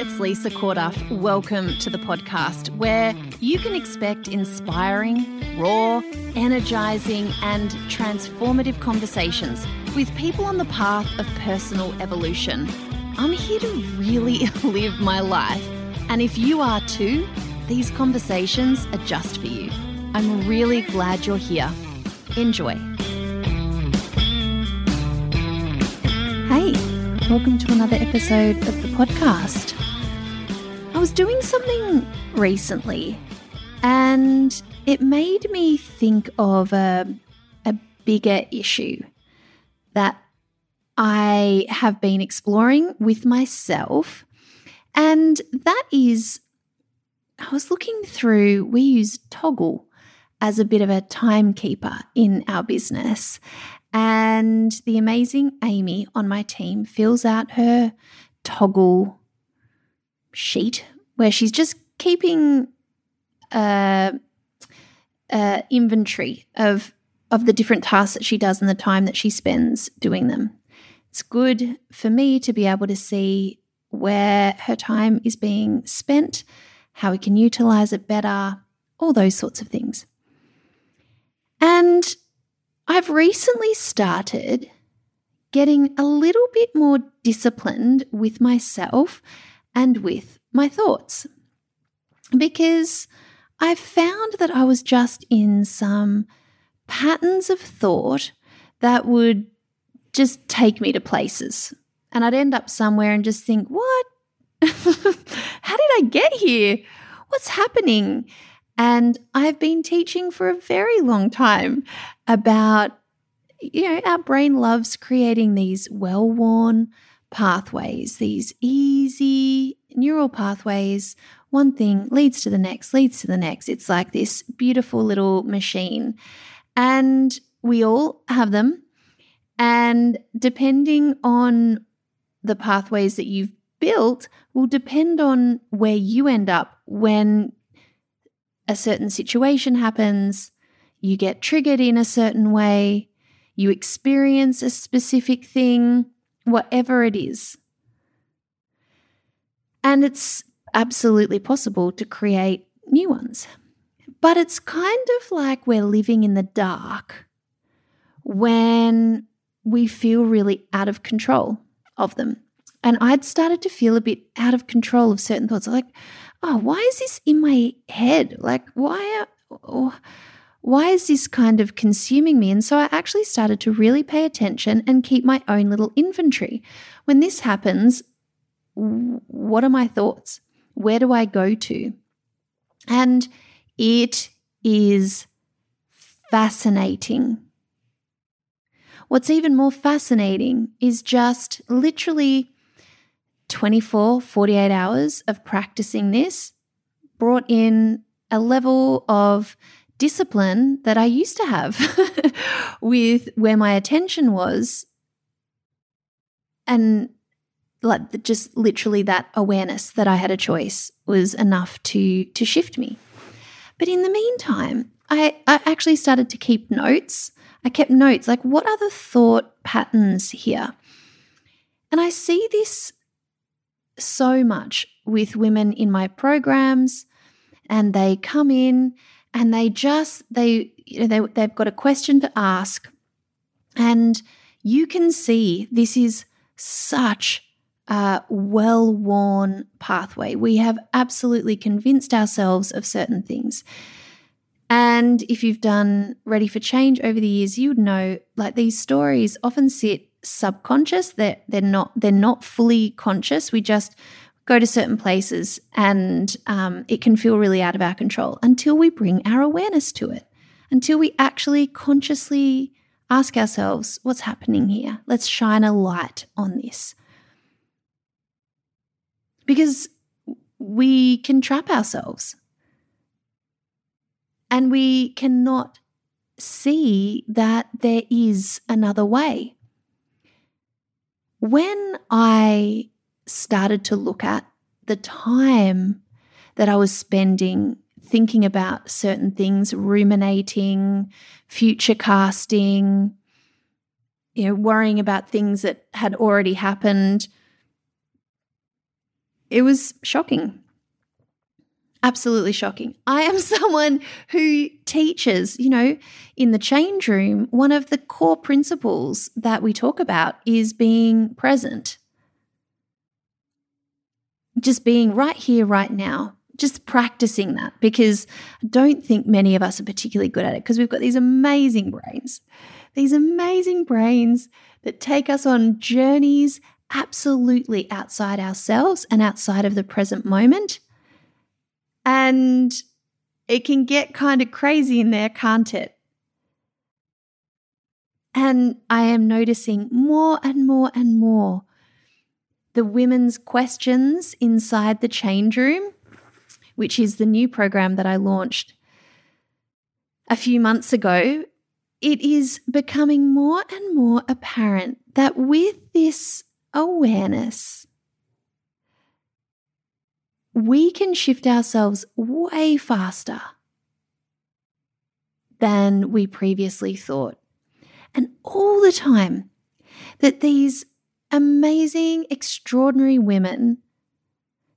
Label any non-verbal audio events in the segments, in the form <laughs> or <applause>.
it's Lisa Corduff. Welcome to the podcast where you can expect inspiring, raw, energizing, and transformative conversations with people on the path of personal evolution. I'm here to really <laughs> live my life, and if you are too, these conversations are just for you. I'm really glad you're here. Enjoy. Hey, welcome to another episode of the podcast. Was doing something recently and it made me think of a, a bigger issue that I have been exploring with myself. And that is, I was looking through, we use Toggl as a bit of a timekeeper in our business. And the amazing Amy on my team fills out her Toggl sheet where she's just keeping a, a inventory of of the different tasks that she does and the time that she spends doing them. It's good for me to be able to see where her time is being spent, how we can utilize it better, all those sorts of things. And I've recently started getting a little bit more disciplined with myself and with my thoughts because I found that I was just in some patterns of thought that would just take me to places. And I'd end up somewhere and just think, what? <laughs> How did I get here? What's happening? And I've been teaching for a very long time about, you know, our brain loves creating these well worn pathways, these easy neural pathways. One thing leads to the next, leads to the next. It's like this beautiful little machine. And we all have them. And depending on the pathways that you've built, will depend on where you end up when a certain situation happens, you get triggered in a certain way, you experience a specific thing, whatever it is. And it's absolutely possible to create new ones. But it's kind of like we're living in the dark when we feel really out of control of them. And I'd started to feel a bit out of control of certain thoughts. Like, oh, why is this in my head? Like, why? Are, why is this kind of consuming me? And so I actually started to really pay attention and keep my own little inventory. When this happens, what are my thoughts? Where do I go to? And it is fascinating. What's even more fascinating is just literally 24, 48 hours of practicing this brought in a level of discipline that I used to have <laughs> with where my attention was and like just literally that awareness that I had a choice was enough to to shift me. But in the meantime, I, I actually started to keep notes. I kept notes like what are the thought patterns here? And I see this so much with women in my programs and they come in and they just they you know they they've got a question to ask and you can see this is such a well worn pathway. We have absolutely convinced ourselves of certain things. And if you've done Ready for Change over the years, you would know like these stories often sit subconscious. They're, they're not they're not fully conscious. We just go to certain places and um, it can feel really out of our control until we bring our awareness to it, until we actually consciously ask ourselves, what's happening here? Let's shine a light on this because we can trap ourselves and we cannot see that there is another way. When I started to look at the time that I was spending thinking about certain things, ruminating, future casting, you know, worrying about things that had already happened, it was shocking. Absolutely shocking. I am <laughs> someone who teaches, you know, in the change room, one of the core principles that we talk about is being present. Just being right here, right now, just practicing that because I don't think many of us are particularly good at it because we've got these amazing brains, these amazing brains that take us on journeys absolutely outside ourselves and outside of the present moment. And it can get kind of crazy in there, can't it? And I am noticing more and more and more the women's questions inside the change room, which is the new program that I launched a few months ago. It is becoming more and more apparent that with this awareness, we can shift ourselves way faster than we previously thought. And all the time that these amazing, extraordinary women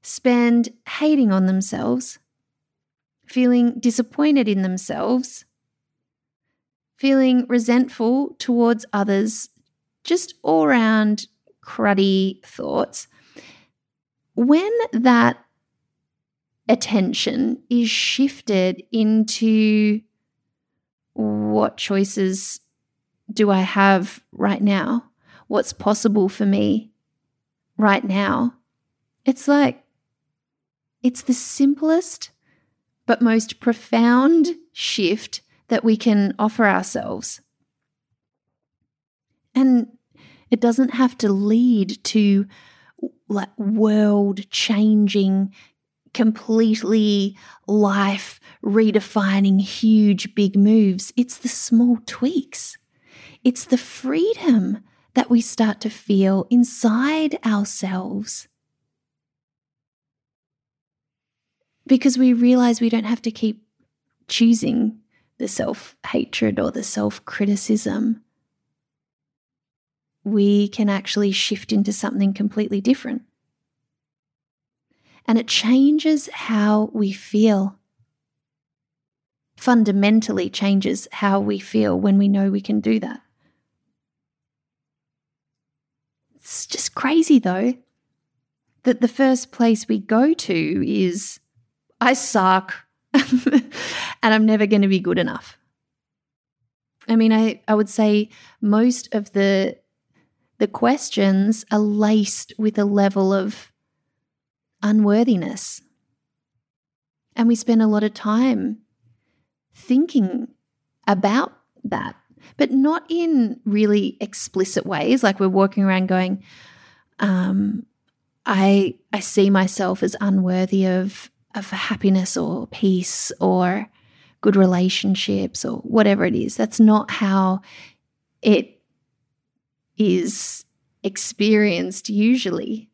spend hating on themselves, feeling disappointed in themselves, feeling resentful towards others, just all around cruddy thoughts. When that attention is shifted into what choices do I have right now? What's possible for me right now? It's like, it's the simplest but most profound shift that we can offer ourselves. And it doesn't have to lead to like world changing, completely life redefining, huge, big moves. It's the small tweaks. It's the freedom that we start to feel inside ourselves. Because we realize we don't have to keep choosing the self hatred or the self criticism we can actually shift into something completely different. And it changes how we feel. Fundamentally changes how we feel when we know we can do that. It's just crazy, though, that the first place we go to is I suck <laughs> and I'm never going to be good enough. I mean, I, I would say most of the the questions are laced with a level of unworthiness. And we spend a lot of time thinking about that, but not in really explicit ways. Like we're walking around going, um, I, I see myself as unworthy of, of happiness or peace or good relationships or whatever it is. That's not how it is experienced usually.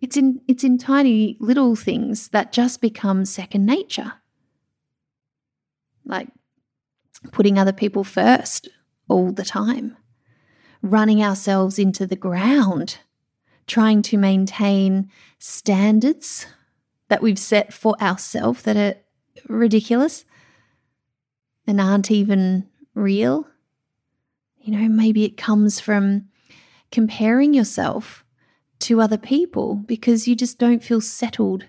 It's in, it's in tiny little things that just become second nature. Like putting other people first all the time, running ourselves into the ground, trying to maintain standards that we've set for ourselves that are ridiculous and aren't even real. You know, maybe it comes from comparing yourself to other people because you just don't feel settled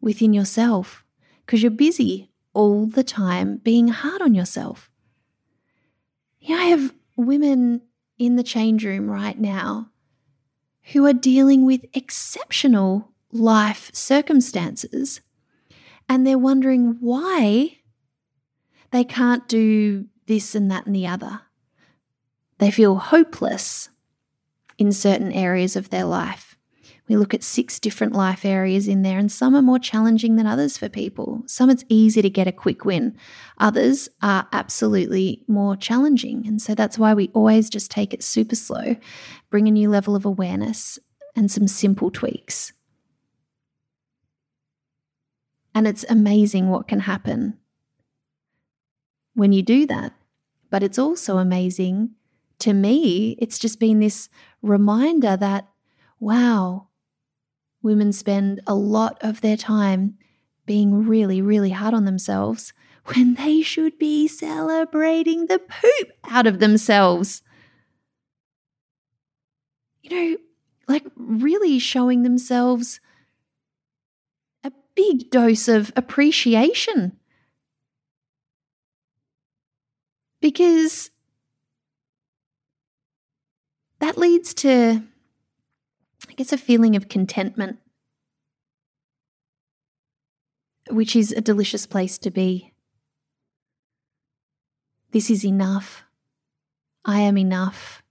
within yourself because you're busy all the time being hard on yourself. Yeah, I have women in the change room right now who are dealing with exceptional life circumstances and they're wondering why they can't do this and that and the other. They feel hopeless in certain areas of their life. We look at six different life areas in there, and some are more challenging than others for people. Some it's easy to get a quick win, others are absolutely more challenging. And so that's why we always just take it super slow, bring a new level of awareness and some simple tweaks. And it's amazing what can happen when you do that. But it's also amazing to me, it's just been this reminder that, wow, women spend a lot of their time being really, really hard on themselves <laughs> when they should be celebrating the poop out of themselves. You know, like really showing themselves a big dose of appreciation. Because that leads to, I guess, a feeling of contentment, which is a delicious place to be. This is enough. I am enough.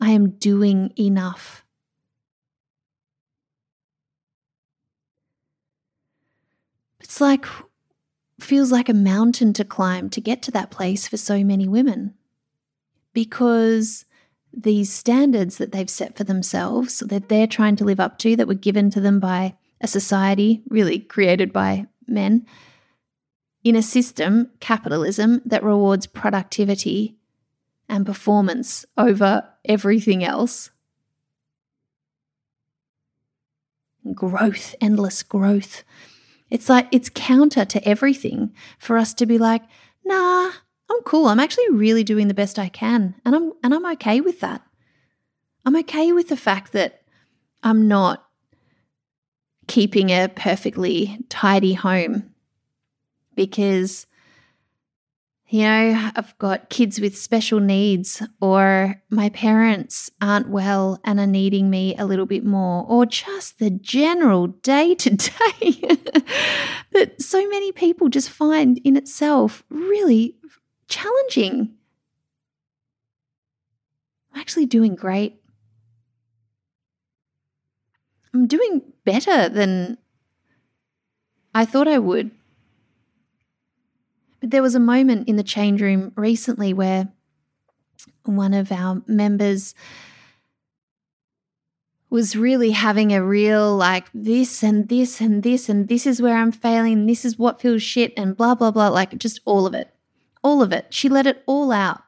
I am doing enough. It's like, feels like a mountain to climb to get to that place for so many women because these standards that they've set for themselves that they're trying to live up to that were given to them by a society really created by men in a system capitalism that rewards productivity and performance over everything else. Growth endless growth. It's like it's counter to everything for us to be like nah I'm cool. I'm actually really doing the best I can, and I'm and I'm okay with that. I'm okay with the fact that I'm not keeping a perfectly tidy home because you know, I've got kids with special needs, or my parents aren't well and are needing me a little bit more, or just the general day to day that so many people just find in itself really challenging. I'm actually doing great. I'm doing better than I thought I would. But there was a moment in the change room recently where one of our members was really having a real like this and this and this and this is where I'm failing, this is what feels shit and blah blah blah like just all of it all of it. She let it all out.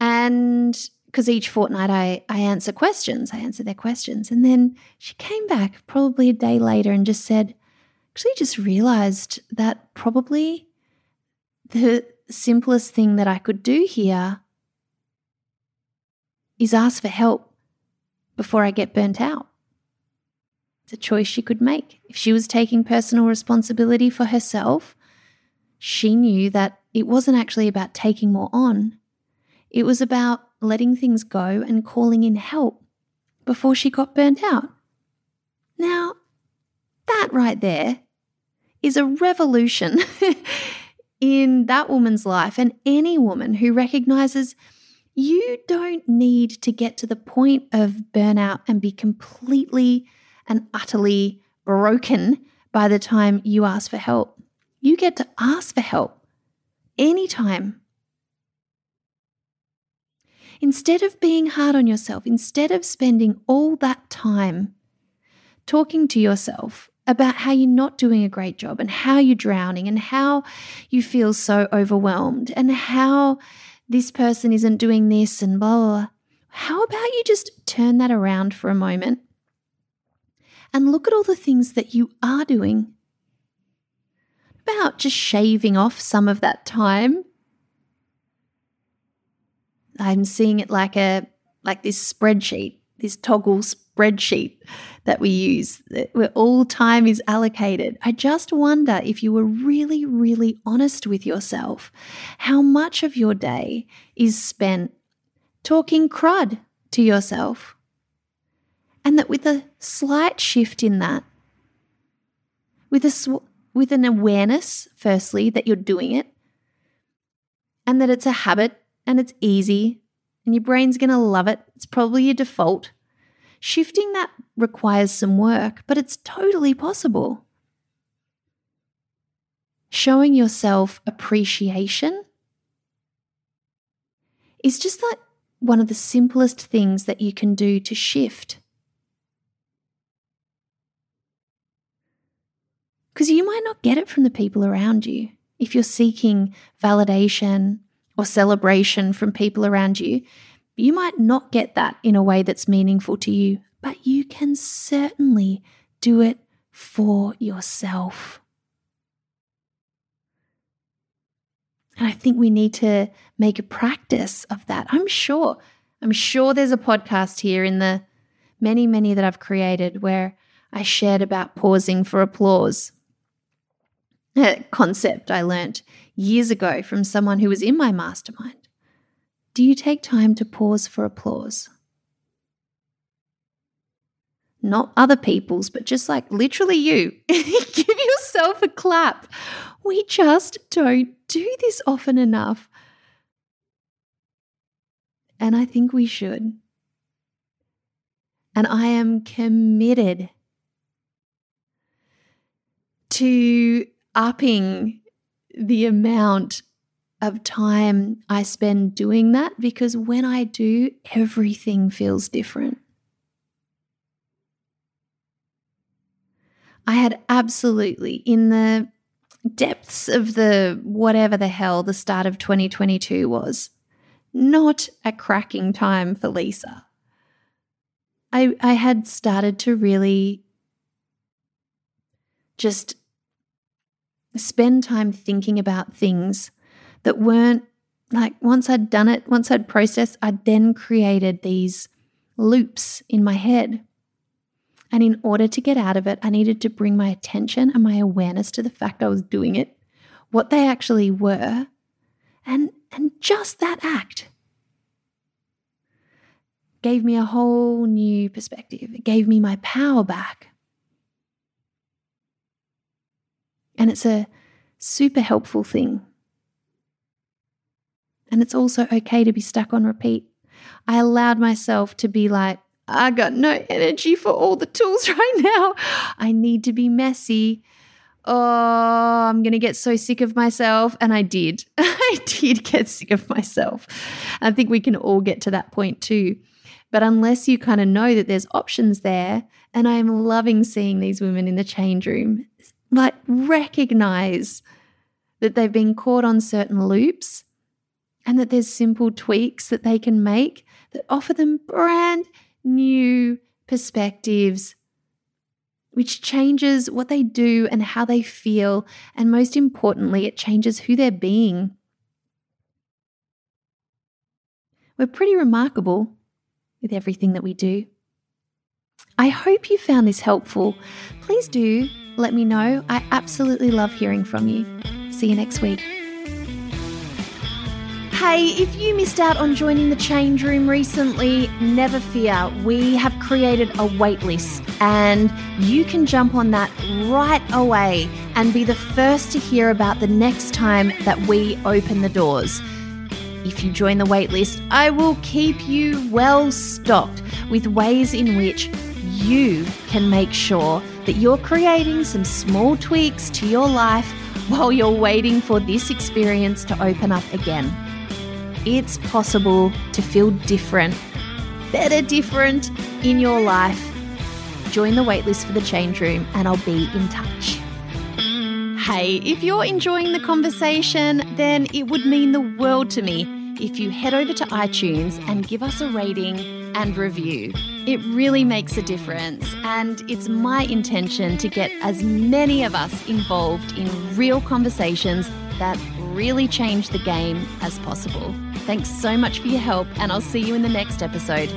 And because each fortnight I, I answer questions, I answer their questions. And then she came back probably a day later and just said, actually, just realized that probably the simplest thing that I could do here is ask for help before I get burnt out. It's a choice she could make. If she was taking personal responsibility for herself, she knew that it wasn't actually about taking more on, it was about letting things go and calling in help before she got burnt out. Now, that right there is a revolution <laughs> in that woman's life and any woman who recognizes you don't need to get to the point of burnout and be completely and utterly broken by the time you ask for help. You get to ask for help anytime. Instead of being hard on yourself, instead of spending all that time talking to yourself about how you're not doing a great job and how you're drowning and how you feel so overwhelmed and how this person isn't doing this and blah, blah, blah. How about you just turn that around for a moment and look at all the things that you are doing about just shaving off some of that time. I'm seeing it like a like this spreadsheet, this Toggl spreadsheet that we use where all time is allocated. I just wonder if you were really really honest with yourself, how much of your day is spent talking crud to yourself. And that with a slight shift in that, with a sw- with an awareness, firstly, that you're doing it and that it's a habit and it's easy and your brain's going to love it. It's probably your default. Shifting that requires some work, but it's totally possible. Showing yourself appreciation is just like one of the simplest things that you can do to shift Because you might not get it from the people around you. If you're seeking validation or celebration from people around you, you might not get that in a way that's meaningful to you, but you can certainly do it for yourself. And I think we need to make a practice of that. I'm sure, I'm sure there's a podcast here in the many, many that I've created where I shared about pausing for applause. <laughs> Concept I learnt years ago from someone who was in my mastermind. Do you take time to pause for applause? Not other people's, but just like literally you. <laughs> Give yourself a clap. We just don't do this often enough. And I think we should. And I am committed to upping the amount of time I spend doing that because when I do, everything feels different. I had absolutely, in the depths of the whatever the hell the start of 2022 was, not a cracking time for Lisa. I, I had started to really just spend time thinking about things that weren't like once I'd done it, once I'd processed, I then created these loops in my head. And in order to get out of it, I needed to bring my attention and my awareness to the fact I was doing it, what they actually were, and, and just that act gave me a whole new perspective. It gave me my power back. And it's a super helpful thing. And it's also okay to be stuck on repeat. I allowed myself to be like, I got no energy for all the tools <laughs> right now. I need to be messy. Oh, I'm going to get so sick of myself. And I did. <laughs> I did get sick of myself. I think we can all get to that point too. But unless you kind of know that there's options there, and I'm loving seeing these women in the change room, like recognize that they've been caught on certain loops and that there's simple tweaks that they can make that offer them brand new perspectives, which changes what they do and how they feel. And most importantly, it changes who they're being. We're pretty remarkable with everything that we do. I hope you found this helpful. Please do let me know. I absolutely love hearing from you. See you next week. Hey, if you missed out on joining the change room recently, never fear. We have created a waitlist and you can jump on that right away and be the first to hear about the next time that we open the doors. If you join the waitlist, I will keep you well stocked with ways in which you can make sure that you're creating some small tweaks to your life while you're waiting for this experience to open up again it's possible to feel different, better different in your life. Join the waitlist for the change room and I'll be in touch. Hey, if you're enjoying the conversation, then it would mean the world to me if you head over to iTunes and give us a rating and review. It really makes a difference, and it's my intention to get as many of us involved in real conversations that really change the game as possible. Thanks so much for your help, and I'll see you in the next episode.